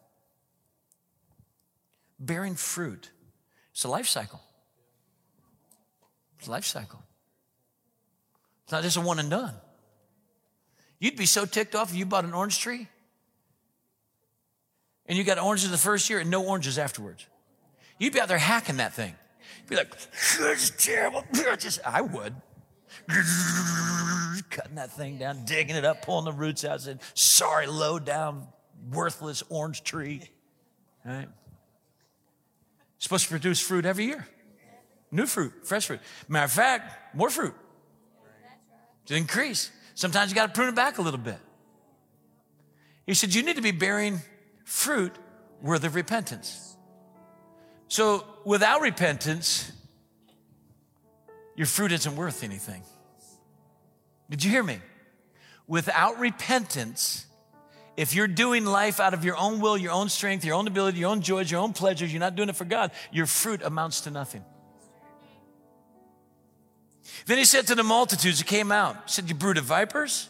bearing fruit, it's a life cycle. It's a life cycle. It's not just a one and done. You'd be so ticked off if you bought an orange tree and you got oranges the first year and no oranges afterwards. You'd be out there hacking that thing. You'd be like, this is terrible. Just, I would. Cutting that thing down, digging it up, pulling the roots out, saying, sorry, low down, worthless orange tree. Right? Supposed to produce fruit every year. New fruit, fresh fruit. Matter of fact, more fruit to increase. Sometimes you got to prune it back a little bit. He said, You need to be bearing fruit worthy of repentance. So without repentance, your fruit isn't worth anything. Did you hear me? Without repentance, if you're doing life out of your own will, your own strength, your own ability, your own joys, your own pleasures, you're not doing it for God, your fruit amounts to nothing. Then he said to the multitudes who came out, he said, You brood of vipers,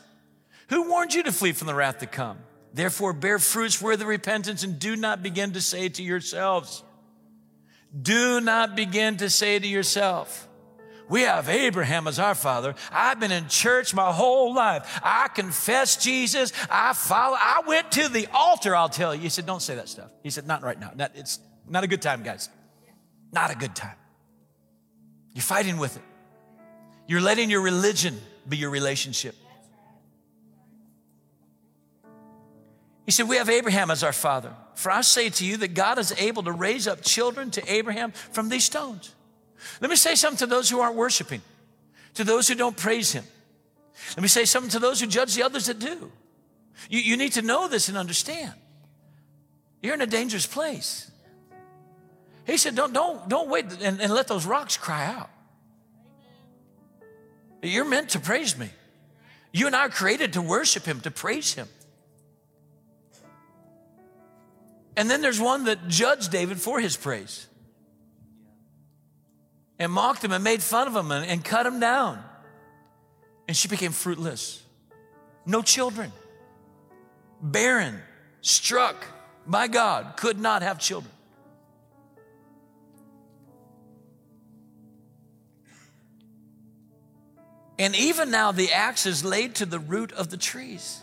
who warned you to flee from the wrath to come? Therefore, bear fruits worthy of repentance and do not begin to say to yourselves, do not begin to say to yourself, we have Abraham as our father. I've been in church my whole life. I confess Jesus. I follow. I went to the altar, I'll tell you. He said, Don't say that stuff. He said, Not right now. Not, it's not a good time, guys. Not a good time. You're fighting with it. You're letting your religion be your relationship. He said, We have Abraham as our father. For I say to you that God is able to raise up children to Abraham from these stones. Let me say something to those who aren't worshiping, to those who don't praise him. Let me say something to those who judge the others that do. You, you need to know this and understand. You're in a dangerous place. He said, Don't, don't, don't wait and, and let those rocks cry out. You're meant to praise me. You and I are created to worship Him, to praise Him. And then there's one that judged David for his praise and mocked him and made fun of him and, and cut him down. And she became fruitless. No children. Barren, struck by God, could not have children. And even now the axe is laid to the root of the trees.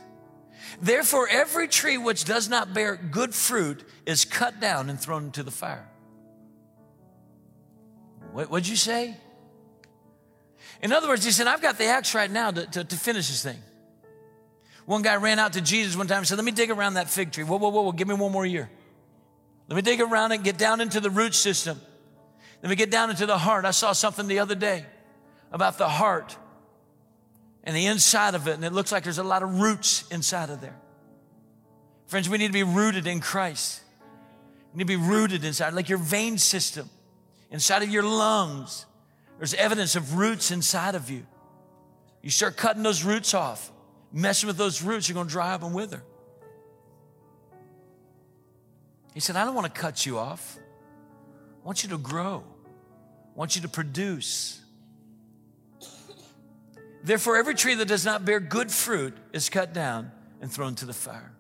Therefore, every tree which does not bear good fruit is cut down and thrown into the fire. What, would you say? In other words, he said, I've got the axe right now to, to, to, finish this thing. One guy ran out to Jesus one time and said, Let me dig around that fig tree. Whoa, whoa, whoa, whoa, give me one more year. Let me dig around it, get down into the root system. Let me get down into the heart. I saw something the other day about the heart and the inside of it, and it looks like there's a lot of roots inside of there. Friends, we need to be rooted in Christ. We need to be rooted inside, like your vein system, inside of your lungs. There's evidence of roots inside of you. You start cutting those roots off, messing with those roots, you're going to dry up and wither. He said, I don't want to cut you off. I want you to grow. I want you to produce. Therefore, every tree that does not bear good fruit is cut down and thrown to the fire.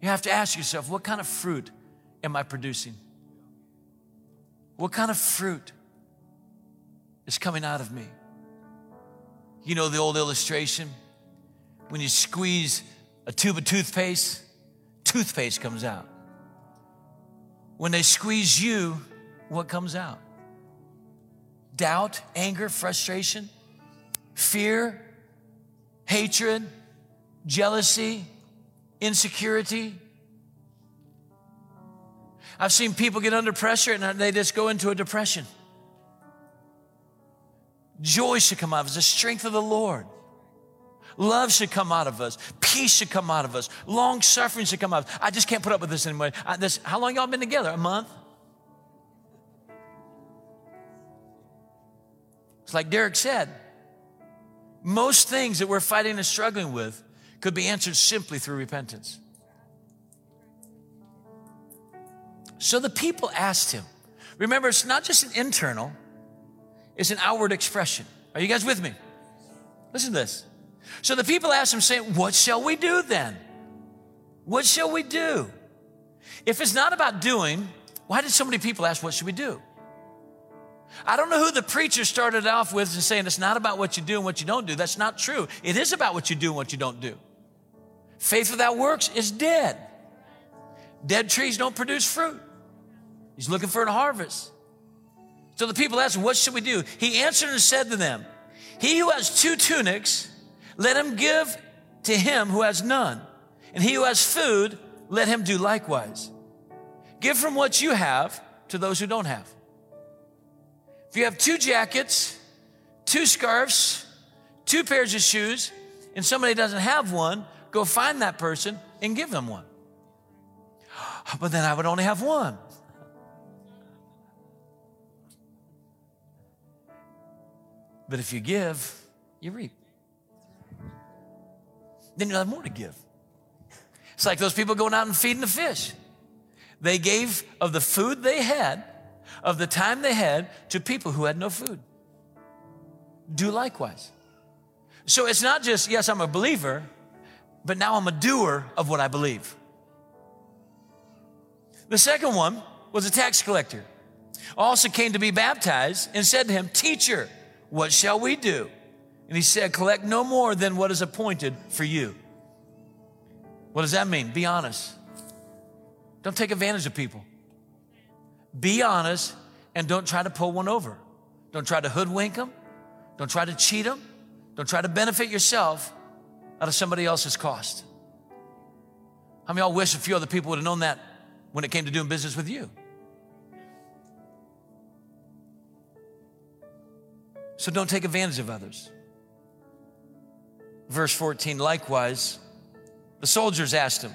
You have to ask yourself, what kind of fruit am I producing? What kind of fruit is coming out of me? You know the old illustration? When you squeeze a tube of toothpaste, toothpaste comes out. When they squeeze you, what comes out? Doubt, anger, frustration, fear, hatred, jealousy, insecurity. I've seen people get under pressure and they just go into a depression. Joy should come out of us, the strength of the Lord. Love should come out of us. Peace should come out of us. Long suffering should come out of us. I just can't put up with this anymore. I, this, how long y'all been together? A month? It's like Derek said. Most things that we're fighting and struggling with could be answered simply through repentance. So the people asked him. Remember, it's not just an internal, it's an outward expression. Are you guys with me? Listen to this. So the people asked him, saying, What shall we do then? What shall we do? If it's not about doing, why did so many people ask, What should we do? I don't know who the preacher started off with and saying it's not about what you do and what you don't do. That's not true. It is about what you do and what you don't do. Faith without works is dead. Dead trees don't produce fruit. He's looking for a harvest. So the people asked, What should we do? He answered and said to them, He who has two tunics, let him give to him who has none. And he who has food, let him do likewise. Give from what you have to those who don't have. If you have two jackets, two scarves, two pairs of shoes, and somebody doesn't have one, go find that person and give them one. But then I would only have one. But if you give, you reap then you'll have more to give. It's like those people going out and feeding the fish. They gave of the food they had, of the time they had, to people who had no food. Do likewise. So it's not just, yes, I'm a believer, but now I'm a doer of what I believe. The second one was a tax collector. Also came to be baptized and said to him, Teacher, what shall we do? And he said, Collect no more than what is appointed for you. What does that mean? Be honest. Don't take advantage of people. Be honest and don't try to pull one over. Don't try to hoodwink them. Don't try to cheat them. Don't try to benefit yourself out of somebody else's cost. How many y'all wish a few other people would have known that when it came to doing business with you? So don't take advantage of others. Verse 14, likewise, the soldiers asked him,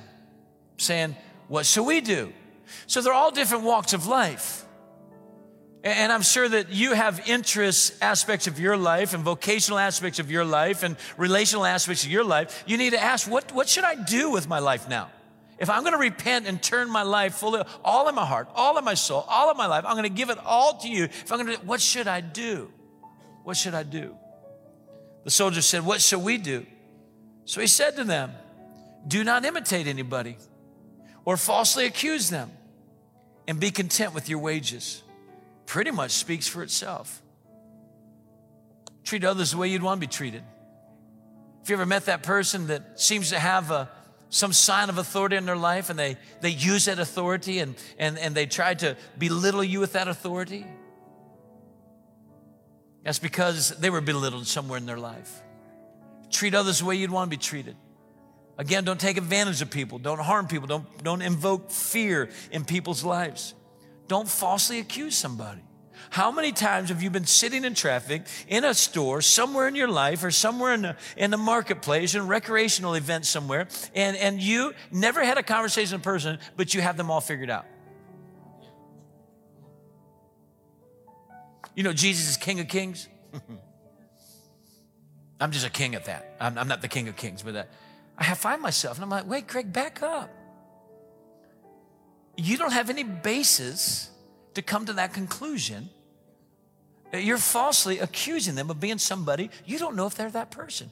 saying, What shall we do? So they're all different walks of life. And I'm sure that you have interests, aspects of your life, and vocational aspects of your life, and relational aspects of your life. You need to ask, what, what should I do with my life now? If I'm going to repent and turn my life fully, all in my heart, all in my soul, all of my life, I'm going to give it all to you. If I'm going to, what should I do? What should I do? The soldier said, What shall we do? So he said to them, Do not imitate anybody or falsely accuse them, and be content with your wages. Pretty much speaks for itself. Treat others the way you'd want to be treated. If you ever met that person that seems to have a, some sign of authority in their life and they, they use that authority and, and, and they try to belittle you with that authority, that's because they were belittled somewhere in their life. Treat others the way you'd want to be treated. Again, don't take advantage of people. Don't harm people. Don't, don't invoke fear in people's lives. Don't falsely accuse somebody. How many times have you been sitting in traffic in a store somewhere in your life or somewhere in the, in a marketplace, in a recreational event somewhere, and, and you never had a conversation in person, but you have them all figured out? You know, Jesus is King of Kings. I'm just a king at that. I'm, I'm not the King of Kings, but that, I find myself, and I'm like, wait, Greg, back up. You don't have any basis to come to that conclusion. You're falsely accusing them of being somebody you don't know if they're that person.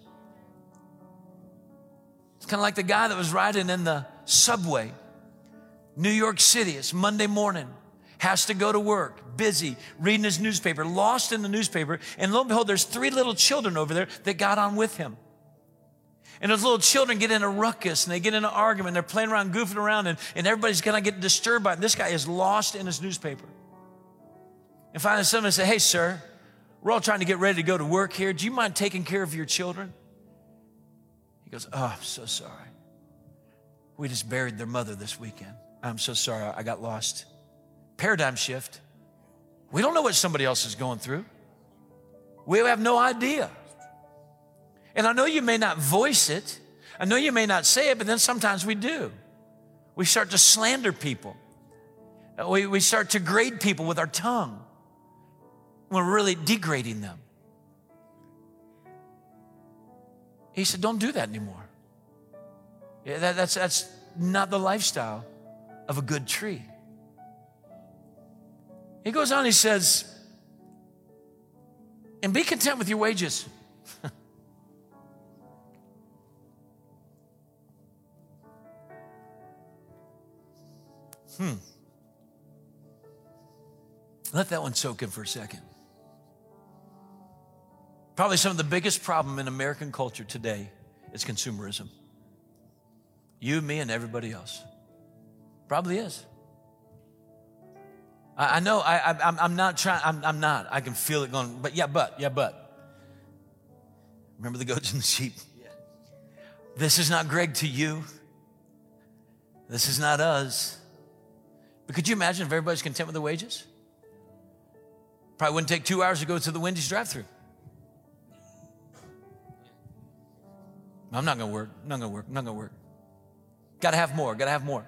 It's kind of like the guy that was riding in the subway, New York City. It's Monday morning, has to go to work, busy, reading his newspaper, lost in the newspaper. And lo and behold, there's three little children over there that got on with him. And those little children get in a ruckus and they get in an argument. They're playing around, goofing around, and, and everybody's gonna get disturbed by it. And this guy is lost in his newspaper. And finally, someone said, Hey, sir, we're all trying to get ready to go to work here. Do you mind taking care of your children? He goes, Oh, I'm so sorry. We just buried their mother this weekend. I'm so sorry. I got lost. Paradigm shift. We don't know what somebody else is going through. We have no idea. And I know you may not voice it, I know you may not say it, but then sometimes we do. We start to slander people, uh, we, we start to grade people with our tongue we're really degrading them. He said, Don't do that anymore. Yeah, that, that's, that's not the lifestyle of a good tree. He goes on, he says, and be content with your wages. Hmm. Let that one soak in for a second. Probably some of the biggest problem in American culture today is consumerism. You, me, and everybody else. Probably is. I, I know I, am not trying, I'm, I'm not. I can feel it going, but yeah, but, yeah, but. Remember the goats and the sheep? This is not Greg to you. This is not us. But could you imagine if everybody's content with the wages? Probably wouldn't take two hours to go to the Wendy's drive through. I'm not gonna work, I'm not gonna work, I'm not gonna work. Gotta have more, gotta have more.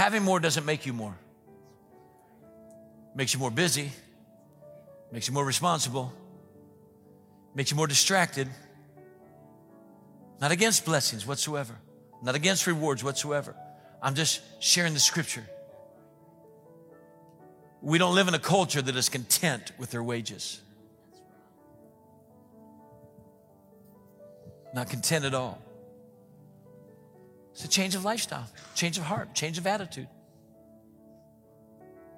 Having more doesn't make you more. Makes you more busy, makes you more responsible, makes you more distracted. Not against blessings whatsoever, not against rewards whatsoever. I'm just sharing the scripture. We don't live in a culture that is content with their wages. Not content at all. It's a change of lifestyle, change of heart, change of attitude.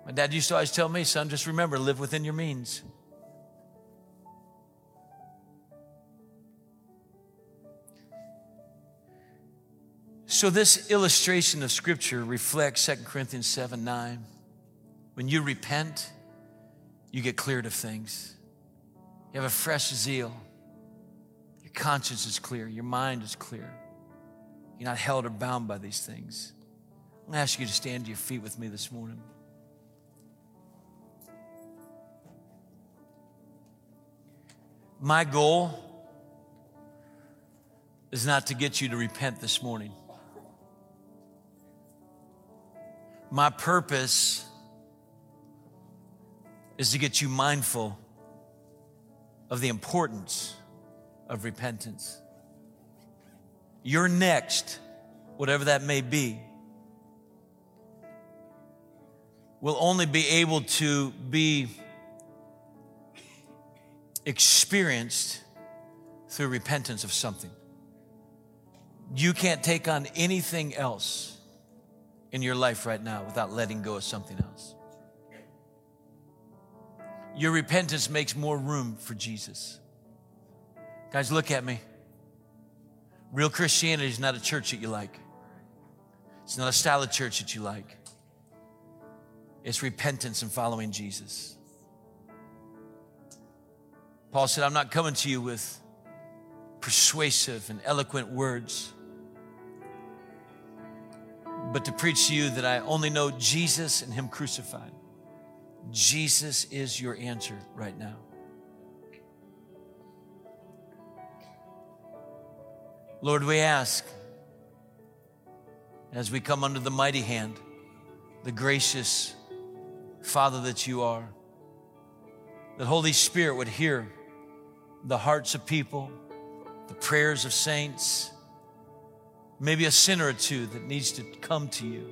My dad used to always tell me, son, just remember, live within your means. So, this illustration of Scripture reflects 2 Corinthians 7 9. When you repent, you get cleared of things. You have a fresh zeal. Your conscience is clear. Your mind is clear. You're not held or bound by these things. I'm going to ask you to stand to your feet with me this morning. My goal is not to get you to repent this morning. My purpose is to get you mindful of the importance of repentance. Your next, whatever that may be, will only be able to be experienced through repentance of something. You can't take on anything else in your life right now without letting go of something else. Your repentance makes more room for Jesus. Guys, look at me. Real Christianity is not a church that you like. It's not a style of church that you like. It's repentance and following Jesus. Paul said, I'm not coming to you with persuasive and eloquent words but to preach to you that I only know Jesus and Him crucified. Jesus is your answer right now. Lord, we ask as we come under the mighty hand, the gracious Father that you are, that Holy Spirit would hear the hearts of people, the prayers of saints, maybe a sinner or two that needs to come to you.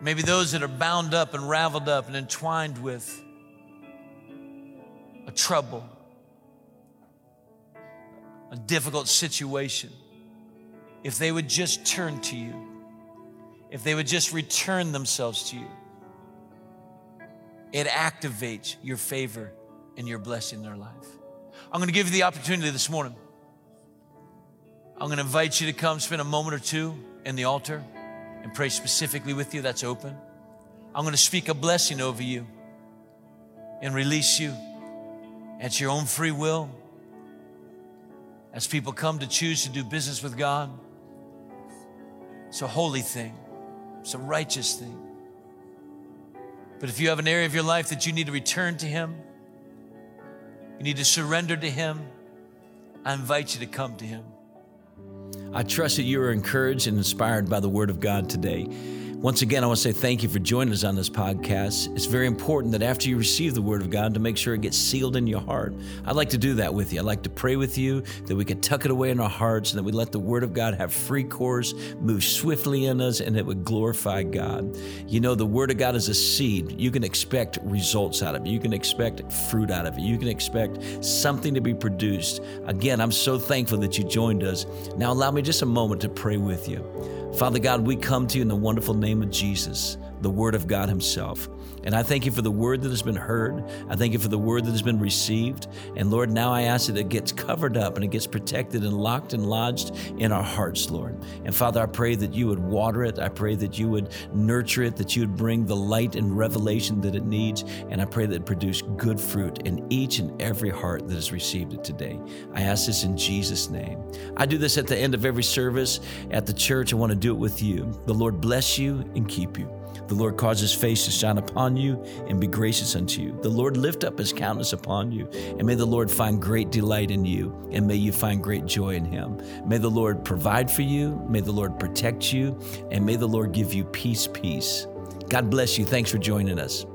Maybe those that are bound up and raveled up and entwined with a trouble, a difficult situation. If they would just turn to you, if they would just return themselves to you, it activates your favor and your blessing in their life. I'm going to give you the opportunity this morning. I'm going to invite you to come spend a moment or two in the altar and pray specifically with you. That's open. I'm going to speak a blessing over you and release you at your own free will as people come to choose to do business with God. It's a holy thing, it's a righteous thing. But if you have an area of your life that you need to return to Him, you need to surrender to Him, I invite you to come to Him. I trust that you are encouraged and inspired by the Word of God today. Once again, I want to say thank you for joining us on this podcast. It's very important that after you receive the Word of God, to make sure it gets sealed in your heart. I'd like to do that with you. I'd like to pray with you that we can tuck it away in our hearts and that we let the Word of God have free course, move swiftly in us, and it would glorify God. You know, the Word of God is a seed. You can expect results out of it, you can expect fruit out of it, you can expect something to be produced. Again, I'm so thankful that you joined us. Now, allow me just a moment to pray with you. Father God, we come to you in the wonderful name of Jesus, the Word of God Himself. And I thank you for the word that has been heard. I thank you for the word that has been received. And Lord, now I ask that it gets covered up and it gets protected and locked and lodged in our hearts, Lord. And Father, I pray that you would water it. I pray that you would nurture it, that you would bring the light and revelation that it needs. And I pray that it produce good fruit in each and every heart that has received it today. I ask this in Jesus' name. I do this at the end of every service at the church. I want to do it with you. The Lord bless you and keep you. The Lord cause his face to shine upon you and be gracious unto you. The Lord lift up his countenance upon you, and may the Lord find great delight in you, and may you find great joy in him. May the Lord provide for you, may the Lord protect you, and may the Lord give you peace, peace. God bless you. Thanks for joining us.